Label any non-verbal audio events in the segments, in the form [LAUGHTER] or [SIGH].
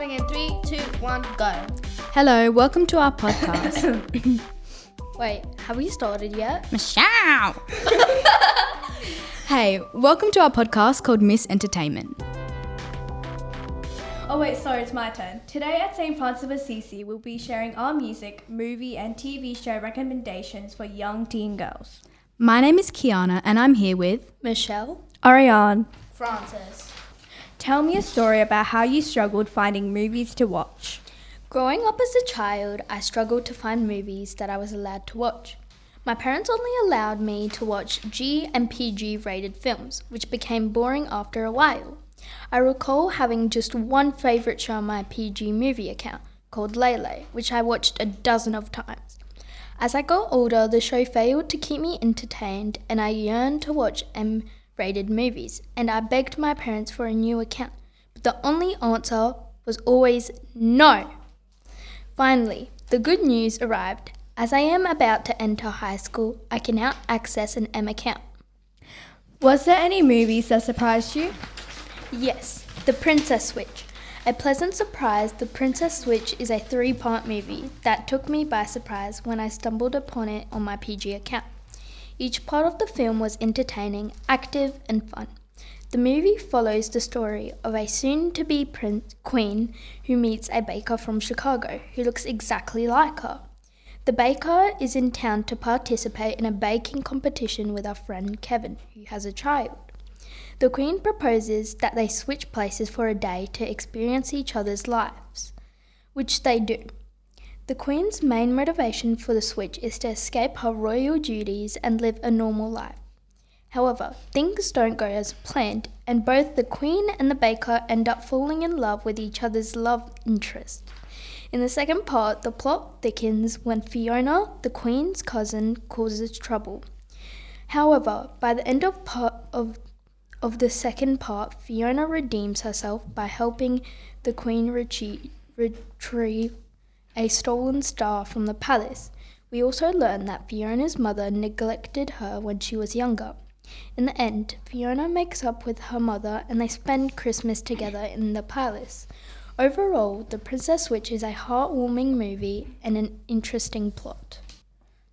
Starting in three, two, one, go. Hello, welcome to our podcast. [LAUGHS] Wait, have we started yet? Michelle! hey, welcome to our podcast called Miss Entertainment. Oh wait, sorry, it's my turn. Today at St. Francis of Assisi, we'll be sharing our music, movie, and TV show recommendations for young teen girls. My name is Khianna, and I'm here with Michelle? Arianne, Frances. Tell me a story about how you struggled finding movies to watch. Growing up as a child, I struggled to find movies that I was allowed to watch. My parents only allowed me to watch G and PG rated films, which became boring after a while. I recall having just one favourite show on my PG movie account, called Lele, which I watched a dozen of times. As I got older, the show failed to keep me entertained, and I yearned to watch M rated movies, and I begged my parents for a new account. But the only answer was always no. Finally, the good news arrived. As I am about to enter high school, I can now access an M account. Was there any movies that surprised you? Yes, The Princess Switch. A pleasant surprise, The Princess Switch is a three part movie that took me by surprise when I stumbled upon it on my PG account. Each part of the film was entertaining, active, and fun. The movie follows the story of a soon to be prince, queen who meets a baker from Chicago who looks exactly like her. The baker is in town to participate in a baking competition with her friend Kevin, who has a child. The Queen proposes that they switch places for a day to experience each other's lives, which they do. The Queen's main motivation for the switch is to escape her royal duties and live a normal life. However, things don't go as planned, and both the Queen and the baker end up falling in love with each other's love interest. In the second part, the plot thickens when Fiona, the Queen's cousin, causes trouble. However, by the end of part of of the second part, Fiona redeems herself by helping the Queen retrieve, retrieve a stolen star from the palace. We also learn that Fiona's mother neglected her when she was younger. In the end, Fiona makes up with her mother and they spend Christmas together in the palace. Overall, The Princess Switch is a heartwarming movie and an interesting plot.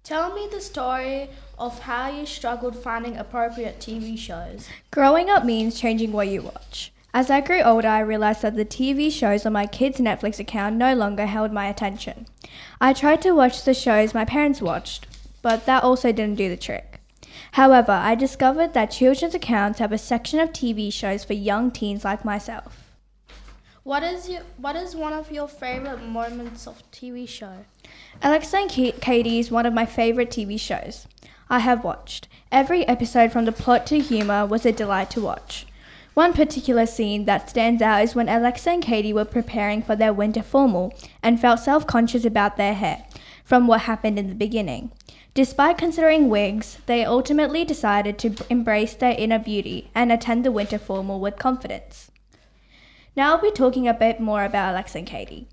Tell me the story of how you struggled finding appropriate TV shows. Growing up means changing what you watch. As I grew older, I realized that the TV shows on my kids' Netflix account no longer held my attention. I tried to watch the shows my parents watched, but that also didn't do the trick. However, I discovered that children's accounts have a section of TV shows for young teens like myself. What is your, what is one of your favorite moments of TV show? Alexa and Katie is one of my favorite TV shows. I have watched. Every episode from the plot to humor was a delight to watch. One particular scene that stands out is when Alexa and Katie were preparing for their winter formal and felt self conscious about their hair from what happened in the beginning. Despite considering wigs, they ultimately decided to embrace their inner beauty and attend the winter formal with confidence. Now I'll be talking a bit more about Alexa and Katie.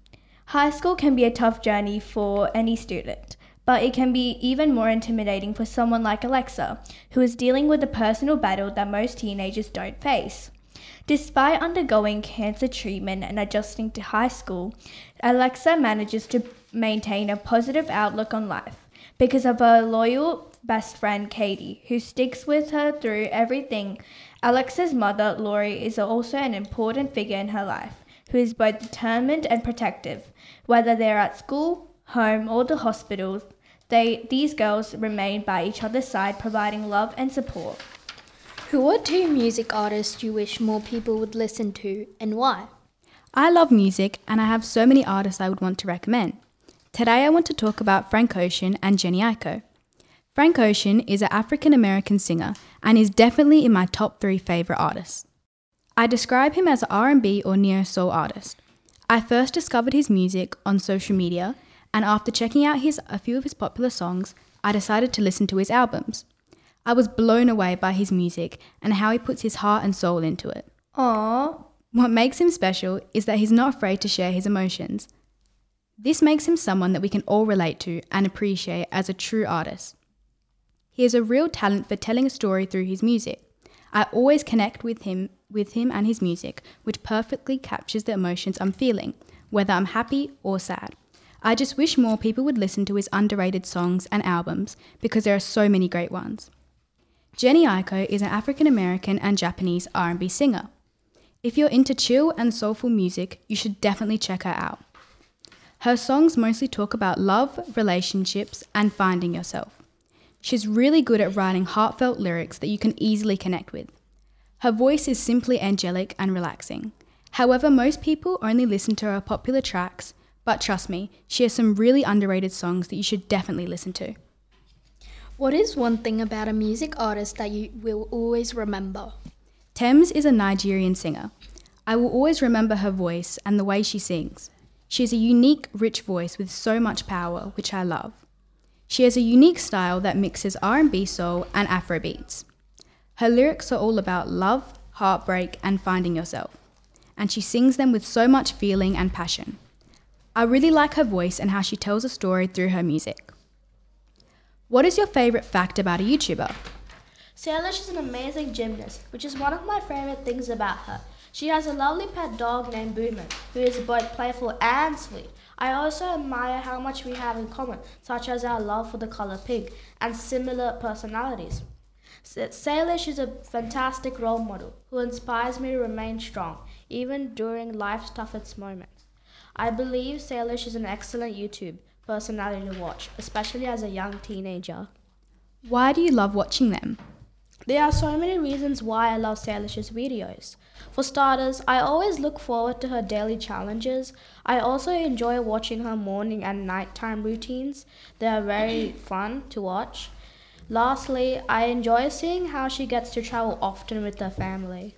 High school can be a tough journey for any student, but it can be even more intimidating for someone like Alexa, who is dealing with a personal battle that most teenagers don't face. Despite undergoing cancer treatment and adjusting to high school, Alexa manages to maintain a positive outlook on life because of her loyal best friend Katie, who sticks with her through everything. Alexa's mother, Lori, is also an important figure in her life, who is both determined and protective. Whether they're at school, home, or the hospital, they, these girls remain by each other's side, providing love and support. Who are two music artists you wish more people would listen to and why? I love music, and I have so many artists I would want to recommend. Today I want to talk about Frank Ocean and Jhené Aiko. Frank Ocean is an African American singer and is definitely in my top 3 favorite artists. I describe him as an R&B or neo soul artist. I first discovered his music on social media, and after checking out his a few of his popular songs, I decided to listen to his albums. I was blown away by his music and how he puts his heart and soul into it. Aww. What makes him special is that he's not afraid to share his emotions. This makes him someone that we can all relate to and appreciate as a true artist. He has a real talent for telling a story through his music. I always connect with him with him and his music, which perfectly captures the emotions I'm feeling, whether I'm happy or sad. I just wish more people would listen to his underrated songs and albums because there are so many great ones. Jhené Aiko is an African American and Japanese R&B singer. If you're into chill and soulful music, you should definitely check her out. Her songs mostly talk about love, relationships, and finding yourself. She's really good at writing heartfelt lyrics that you can easily connect with. Her voice is simply angelic and relaxing. However, most people only listen to her popular tracks, but trust me, she has some really underrated songs that you should definitely listen to. What is one thing about a music artist that you will always remember? Tems is a Nigerian singer. I will always remember her voice and the way she sings. She has a unique, rich voice with so much power, which I love. She has a unique style that mixes R&B soul and Afro beats. Her lyrics are all about love, heartbreak, and finding yourself, and she sings them with so much feeling and passion. I really like her voice and how she tells a story through her music. What is your favorite fact about a YouTuber? Salish is an amazing gymnast, which is one of my favorite things about her. She has a lovely pet dog named Boomer, who is both playful and sweet. I also admire how much we have in common, such as our love for the color pink and similar personalities. Salish is a fantastic role model who inspires me to remain strong, even during life's toughest moments. I believe Salish is an excellent YouTube personality to watch, especially as a young teenager. Why do you love watching them? There are so many reasons why I love Salish's videos. For starters, I always look forward to her daily challenges. I also enjoy watching her morning and nighttime routines. They are very [CLEARS THROAT] fun to watch. Lastly, I enjoy seeing how she gets to travel often with her family.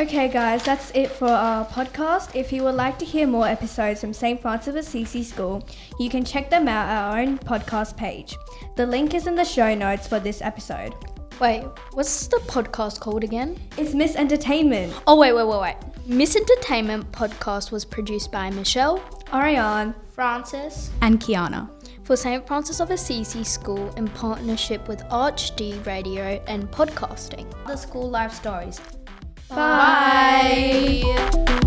Okay, guys, that's it for our podcast. If you would like to hear more episodes from St. Francis of Assisi School, you can check them out at our own podcast page. The link is in the show notes for this episode. Wait, what's the podcast called again? It's Miss Entertainment. Oh, wait, wait, wait, wait. Miss Entertainment podcast was produced by Michelle, Arianne, Frances, And Khianna. for St. Francis of Assisi School in partnership with ArchD Radio and Podcasting. the school life stories. Bye. Bye.